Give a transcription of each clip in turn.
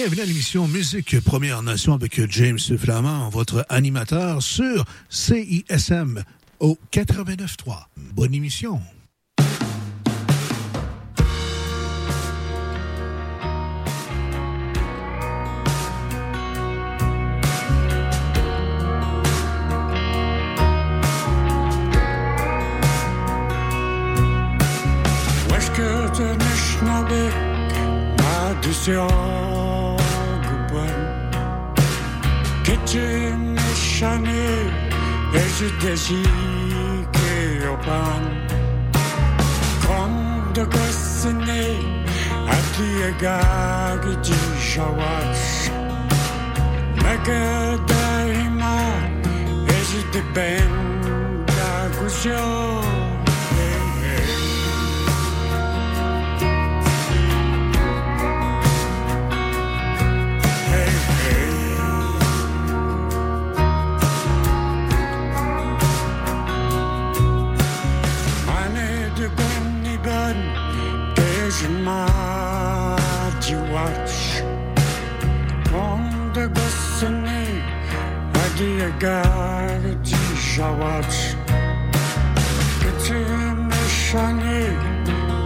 Bienvenue à l'émission Musique Première Nation avec James Flamand, votre animateur sur CISM au 89.3. Bonne émission. Eje desi keopan Kom de gossene Atli agag di shawats Mega daima Eje de ben da gusyo gardi żałać Gdy mieszanie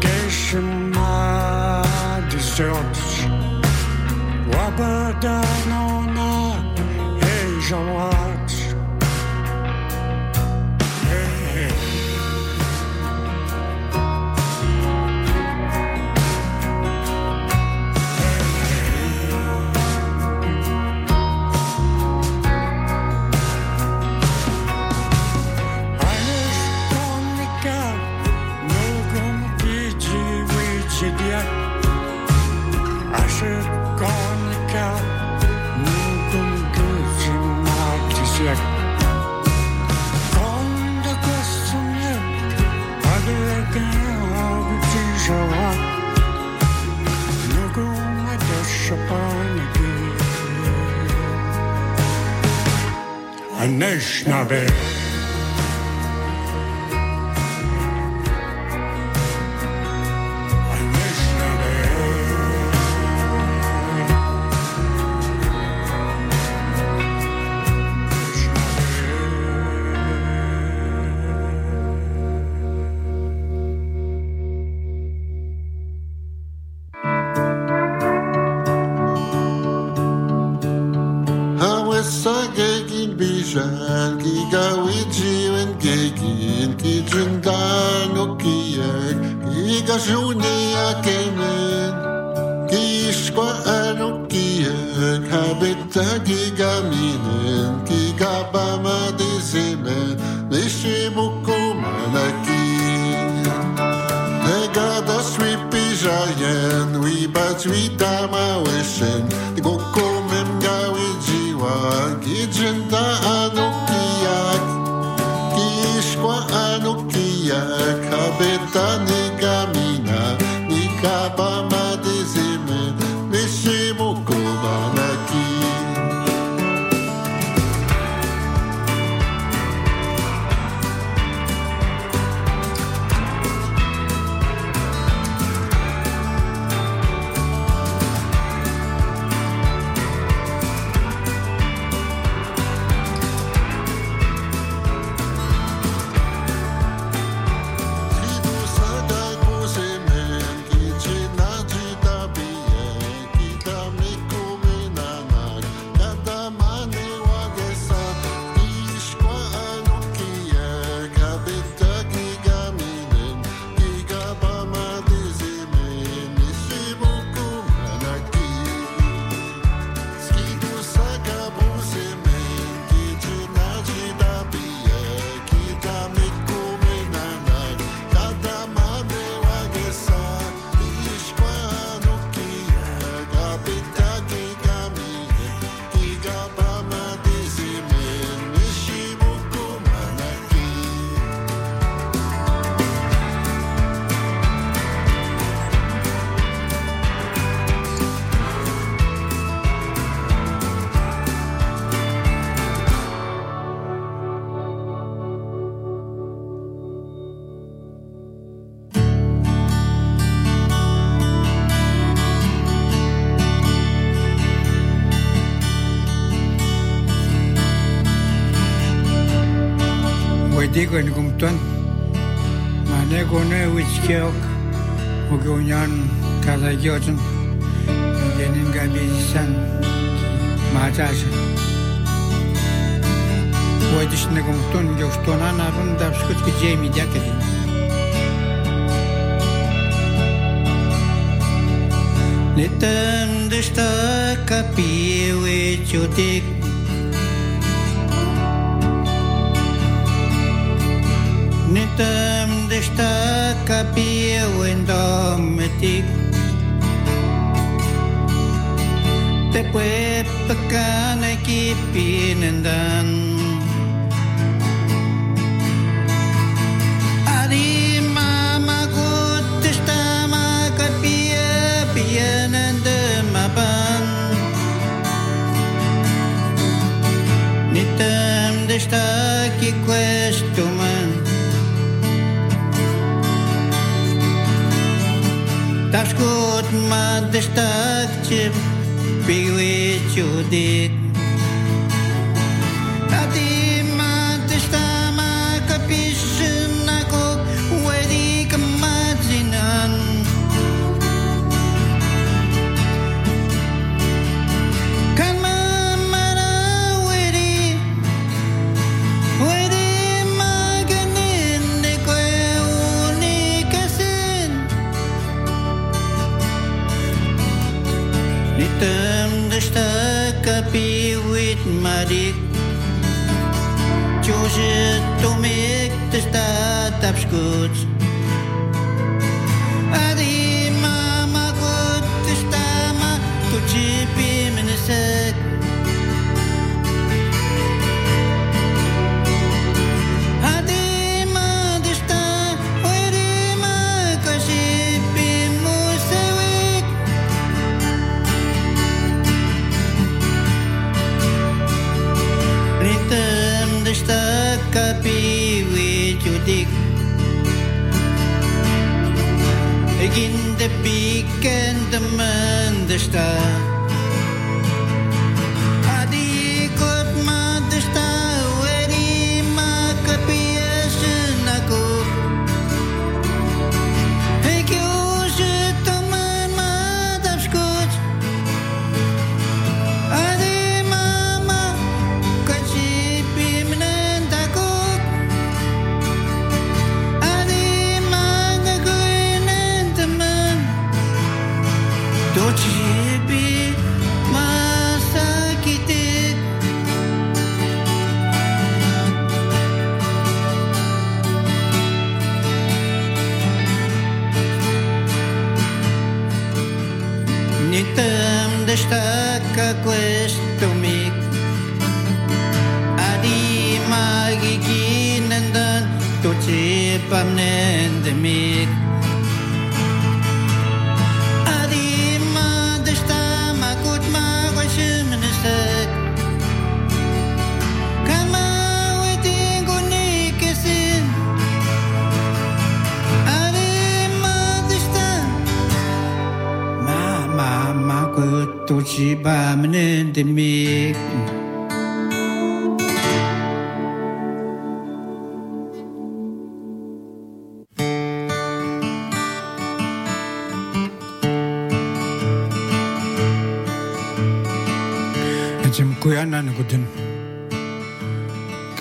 Gdzieś ma dysert Łabadano na Hej żałać deve estar chi questo to Tascot ma destac ce piuiciu dit.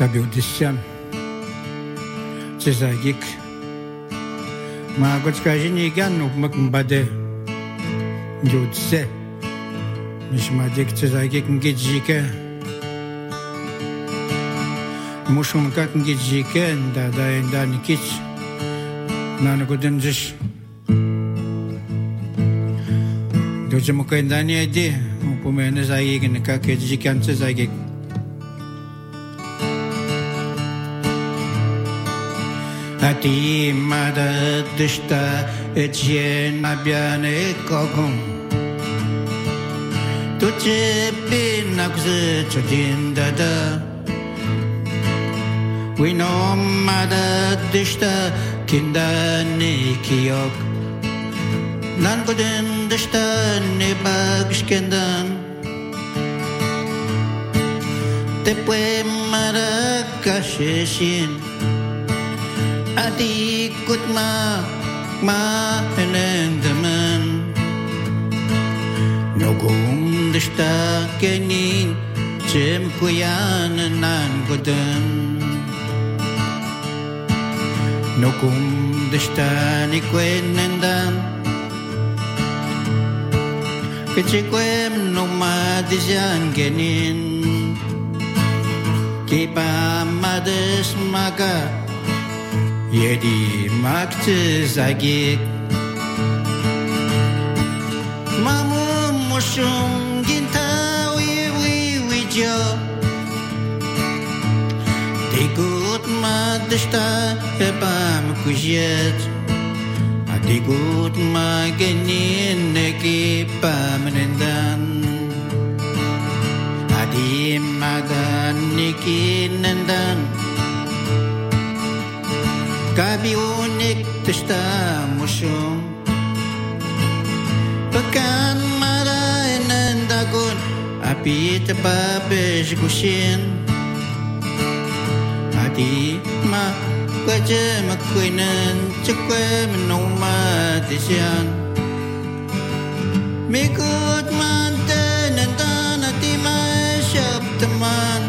zrobił dyszczan, cezagik. Ma goczkażenie ganu mkmbade dziudse. Nishmadik cezagik mgidzike. Muszum kat mgidzike, da da da nikic. Nana gudin dzisz. Dudzimukaj danie di, upomene zagik, nikak jedzikance zagik. Ati maradishta etje nabyane kokum Tuche pin nakuse chodin dada. Winom maradishta kinda ne kiyok. Nan kudin dishta ne bagishkendan Te pue marakasheshin Te pue Aneşnabe ikut ma ma elendemen Nogum dışta kenin Cem kuyanınan gudun Nogum dışta ni kwenendan Kecikwem no madisyan kenin Kipa mades maka Yedi makte zagik Mamu mushum ginta wi wi wi jo. Tikut madesta ebam kujet Tikut magenin neki pamenendan Adi madan nikinendan Gabi unik testa mushum Pekan marain dagun Api tepapesh kushin Adi ma Kaje makwinan Chakwe manoma tisyan Mikut manten Nantan ati masyap teman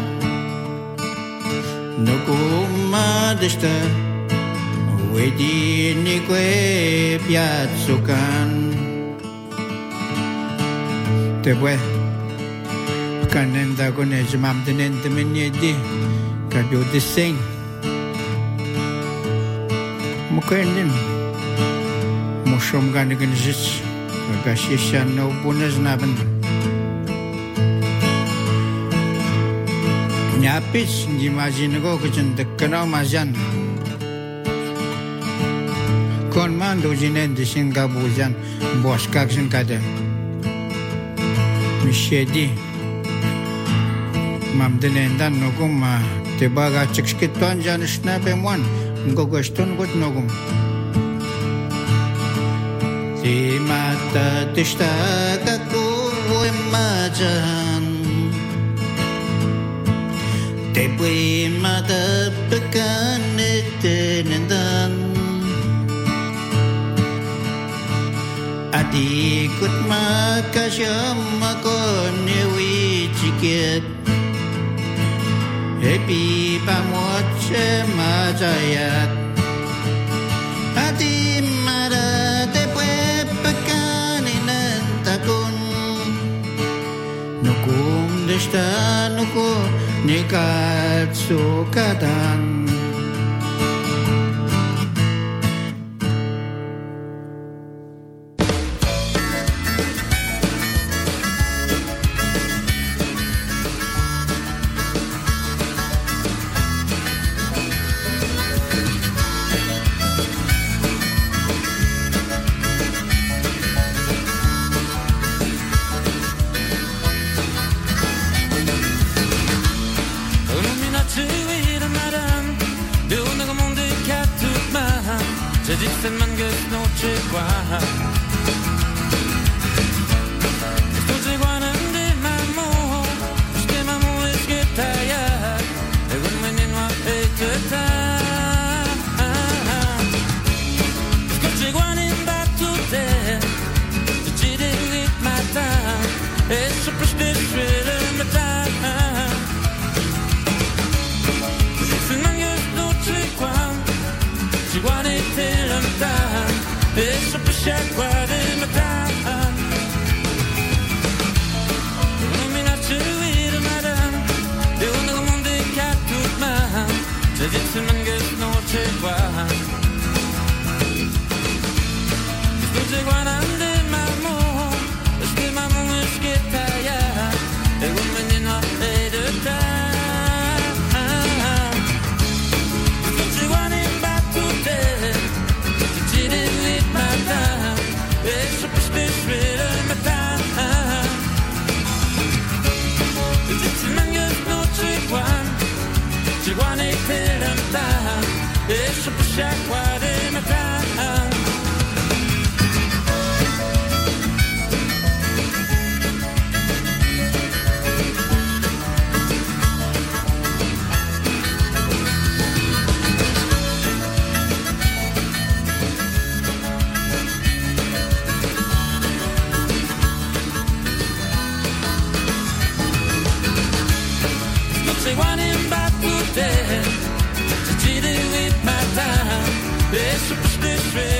Nukuma desta Wedi ni kwe piatsukan. Te bue Kanenda ko ne jimam tenen temen yedi Kabyo deseng Mukainin Mushom gani gan jich Gashishan no bunas naban Nyapis Jimajin ko kuchin dekkana majan comandă uzine de singa buzan, boșcac sunt cadă. Miședi, m-am dânendan nogum, te baga cekșcheton, jan șnabe moan, gogoșton gut nogum. Te mata te ștaga cu voi majan, te pui mata pe cane te nendan, makasyam makon newi cikit Happy pamot majayat Adi mara te pue pekaninan takun Nukum desta nuku nikat sukatan sopra superstition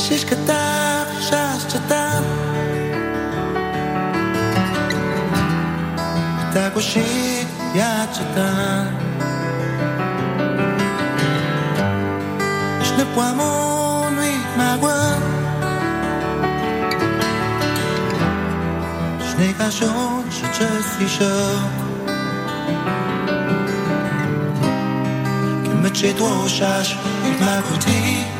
Precies daar, zast dan. Tak ushi ya chatan. Je ne vois mon nuit ma guan. Je n'ai qu'à changer, je suis chaud. me chez toi au chasse, il m'a goûté.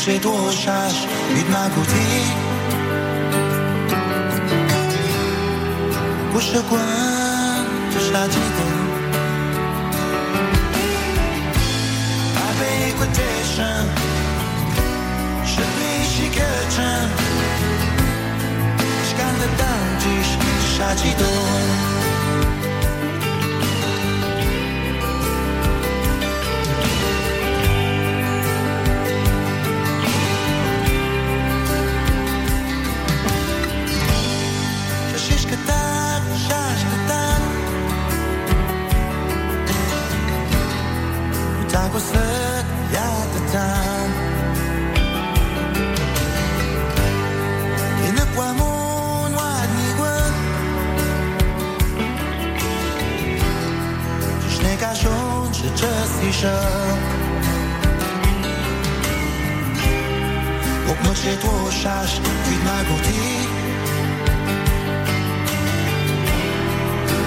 Saya dosa lima putih, ku sekuat dosa jitu, sharp. Op moet je doorzaas, kunt mij goed.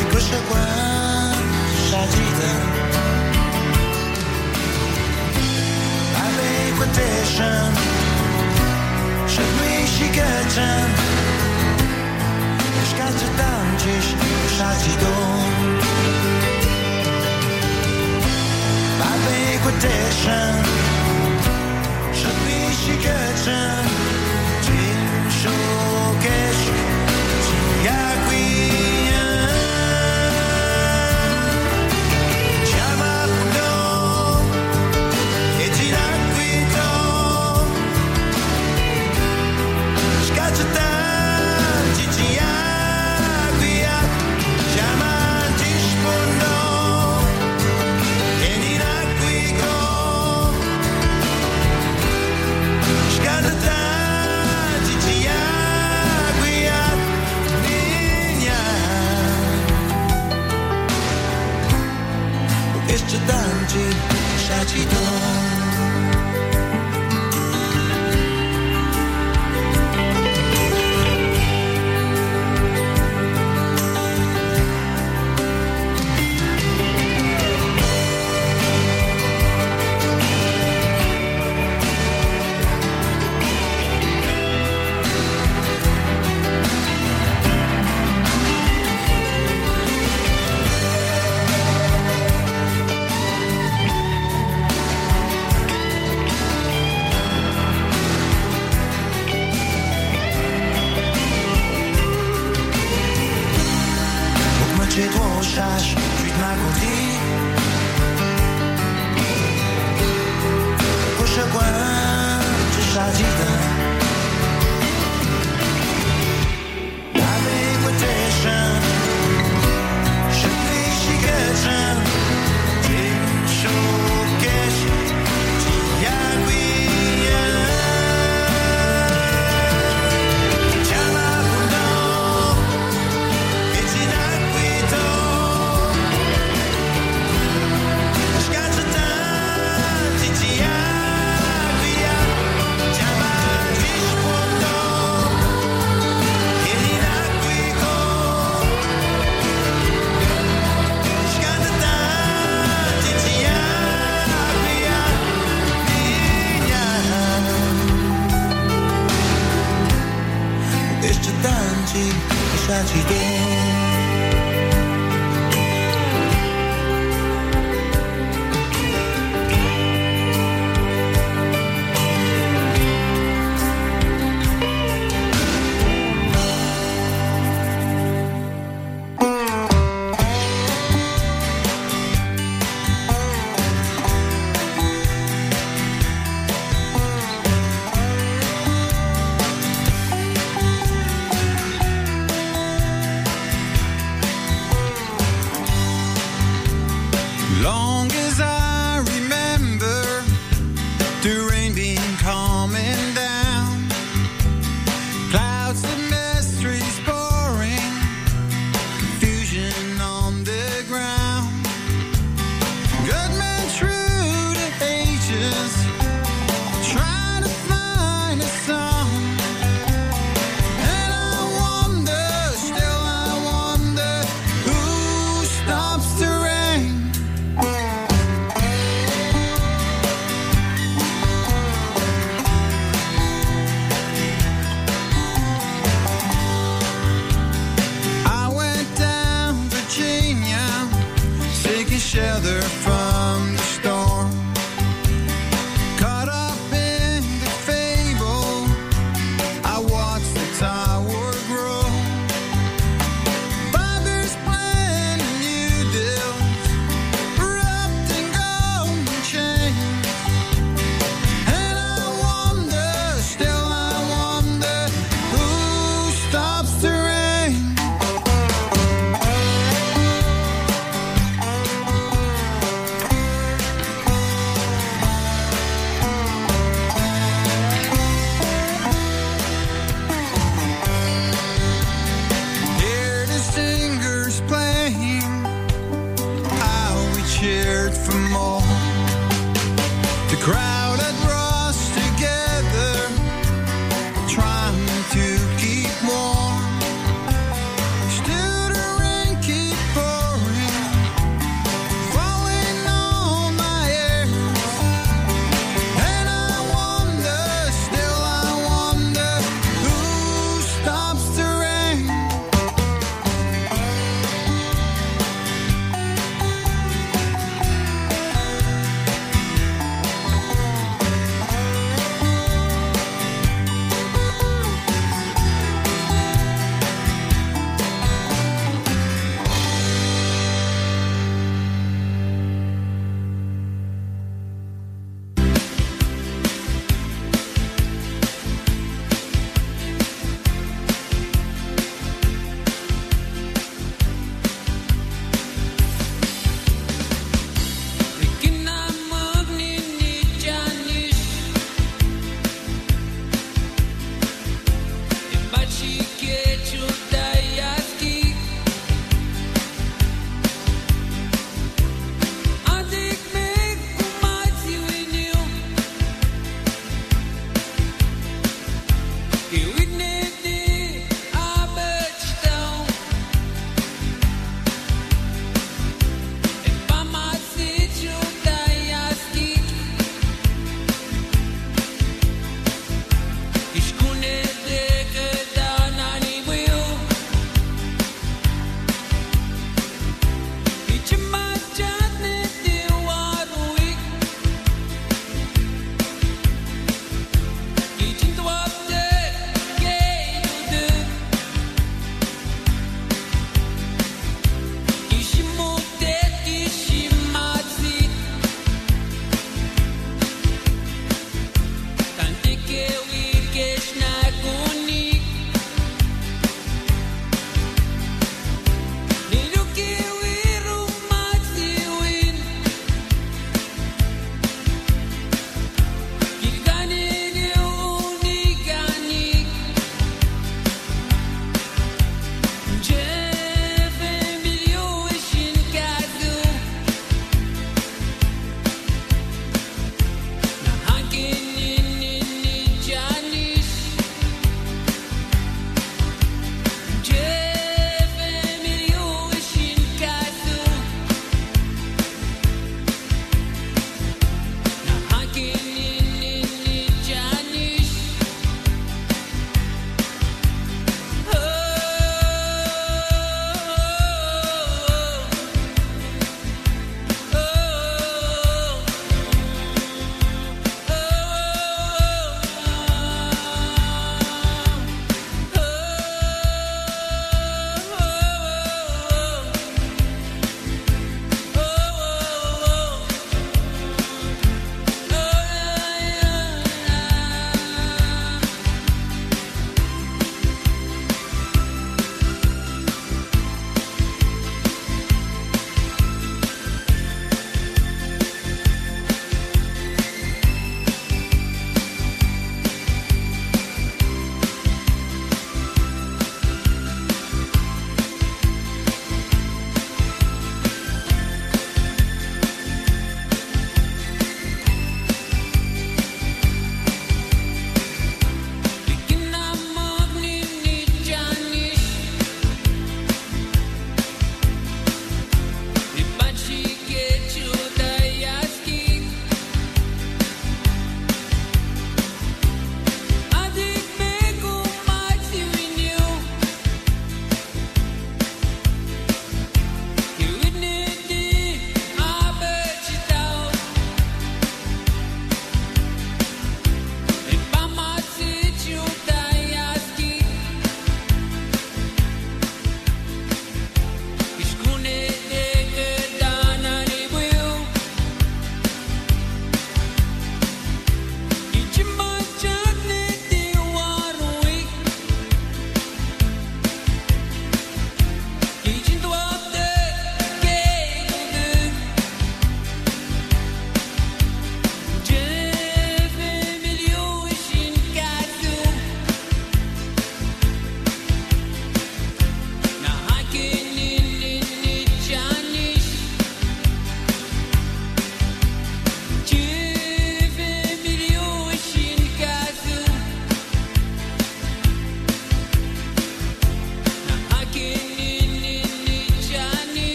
Ik kus je kwam, zij zitten. Bij liquidation, zet me she gets in. Skat ze dan, dus zij zitten. Quotation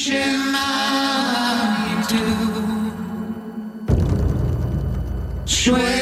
Shema Yidu. Shwe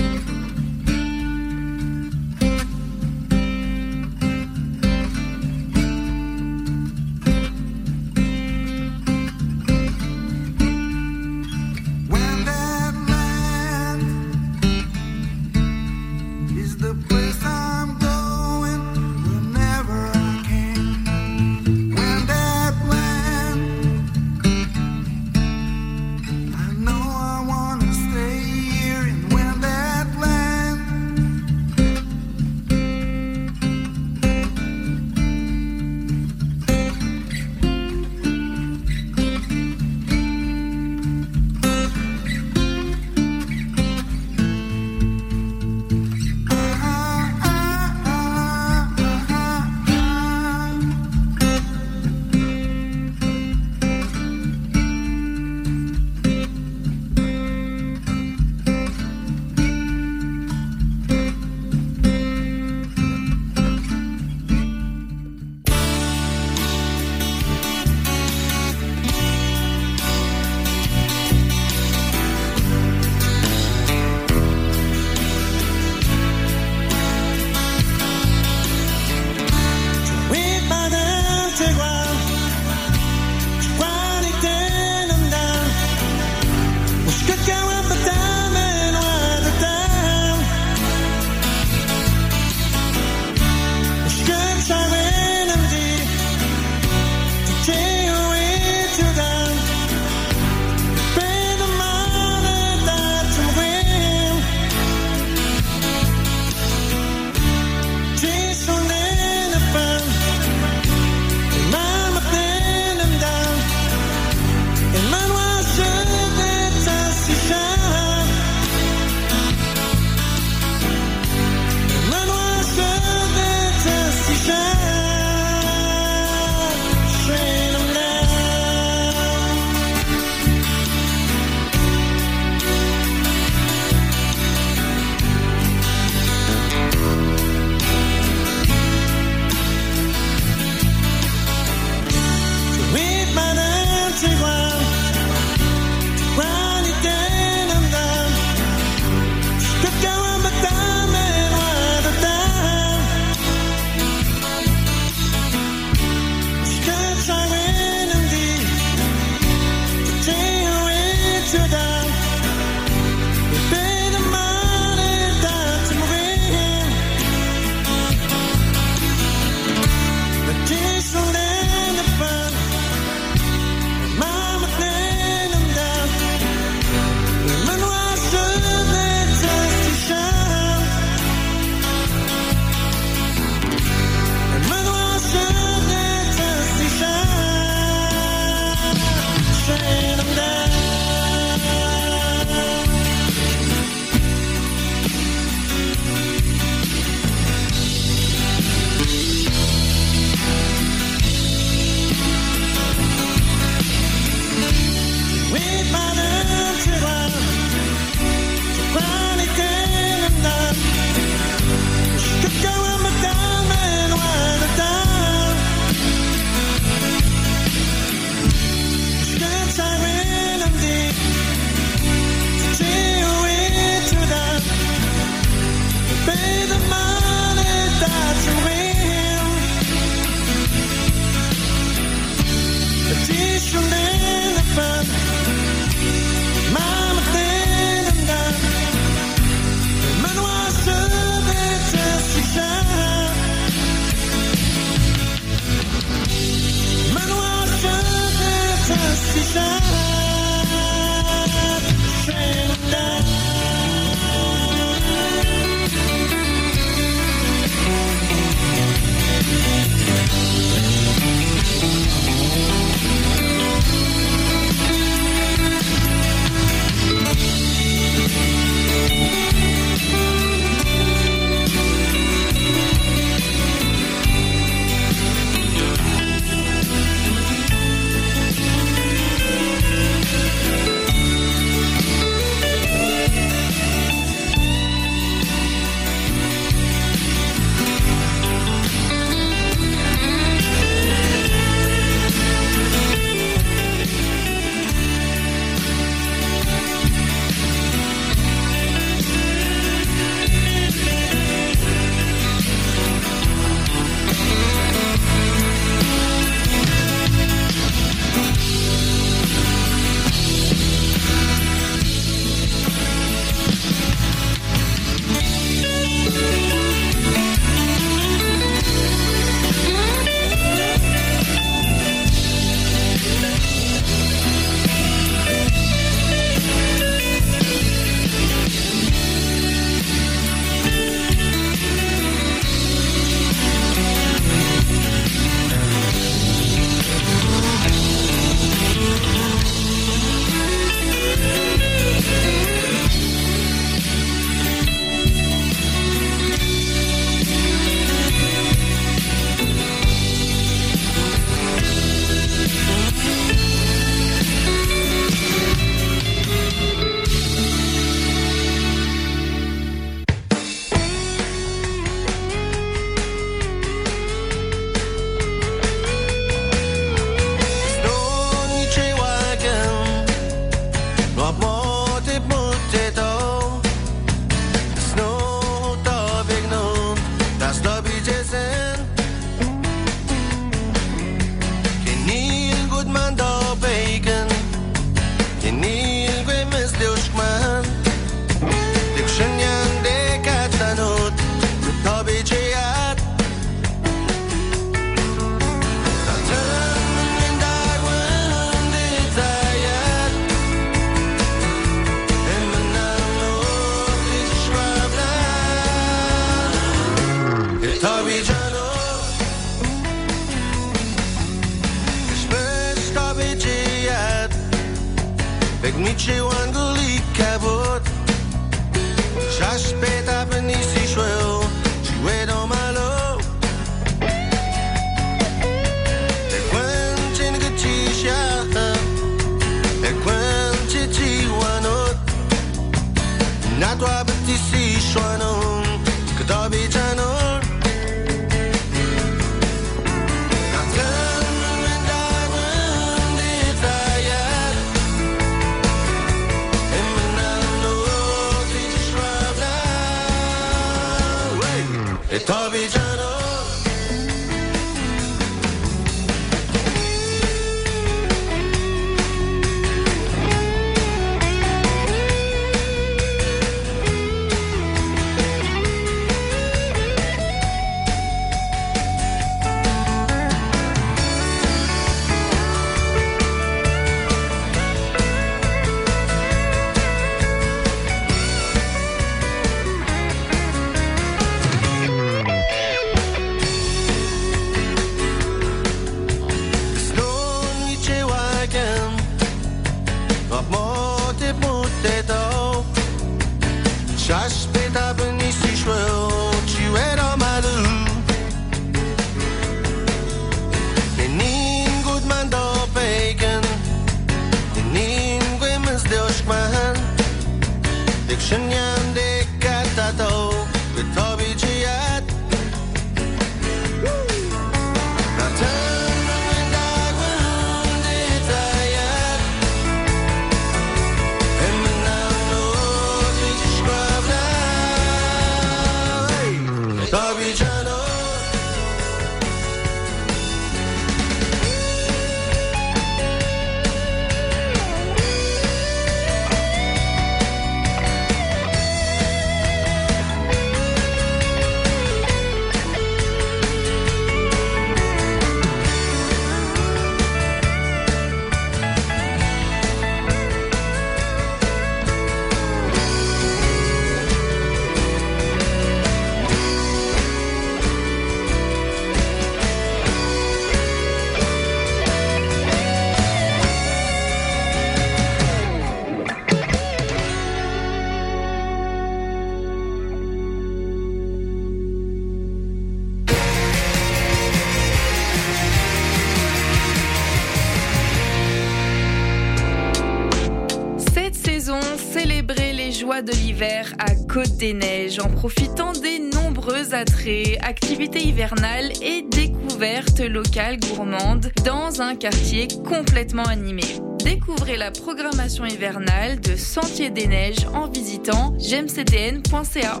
activités hivernales et découvertes locales gourmandes dans un quartier complètement animé. Découvrez la programmation hivernale de Sentier des Neiges en visitant gemcdn.ca.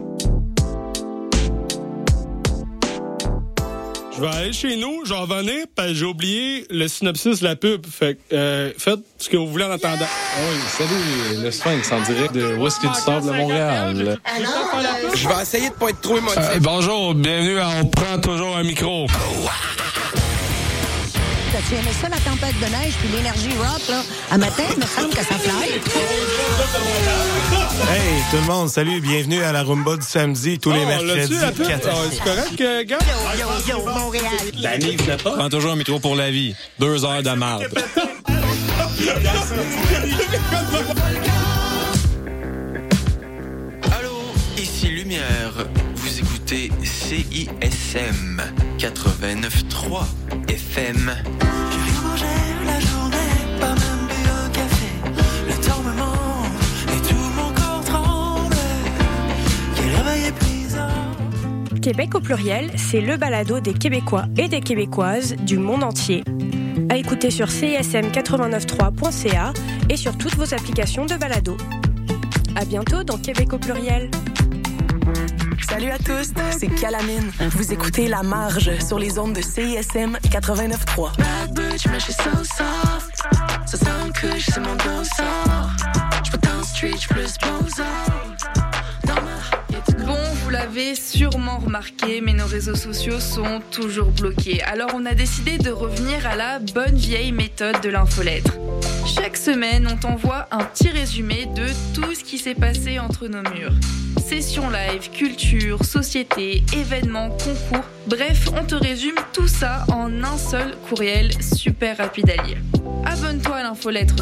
Je vais aller chez nous, je vais revenir, parce que j'ai oublié le synopsis de la pub. Fait que, euh, faites ce que vous voulez en attendant. Oui, salut, le Sphinx en direct de Whisky du Sable de Montréal? Je vais essayer de pas être trop émotif. Euh, bonjour, bienvenue à On prend toujours un micro. T'as-tu aimé ça, la tempête de neige puis l'énergie rock, là? À matin, il me semble que ça fly. Hey, tout le monde, salut, bienvenue à la Rumba du samedi, tous les Oh, mercredis. là-dessus, la pub? 4 à six. C'est correct, euh, gars? Yo, yo, Montréal. Danny, venait pas? Prends toujours un métro pour la vie. Deux heures de marde. Allô, ici Lumière. Écoutez CISM 89.3 FM. Épuisant. Québec au pluriel, c'est le balado des Québécois et des Québécoises du monde entier. À écouter sur cism893.ca et sur toutes vos applications de balado. À bientôt dans Québec au pluriel. Salut à tous, c'est Calamine. Vous écoutez La Marge sur les ondes de CISM 89.3. Bad bitch, mais je suis so soft. Ça sent que c'est mon dos sort. J'peux dans le street, j'plus bozo. Dans ma Bon, vous l'avez sûrement remarqué, mais nos réseaux sociaux sont toujours bloqués. Alors on a décidé de revenir à la bonne vieille méthode de l'infolettre. Chaque semaine, on t'envoie un petit résumé de tout ce qui s'est passé entre nos murs. Sessions live, culture, société, événements, concours. Bref, on te résume tout ça en un seul courriel super rapide à lire. Abonne-toi à l'infolettre de